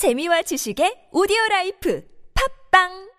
재미와 지식의 오디오 라이프. 팝빵!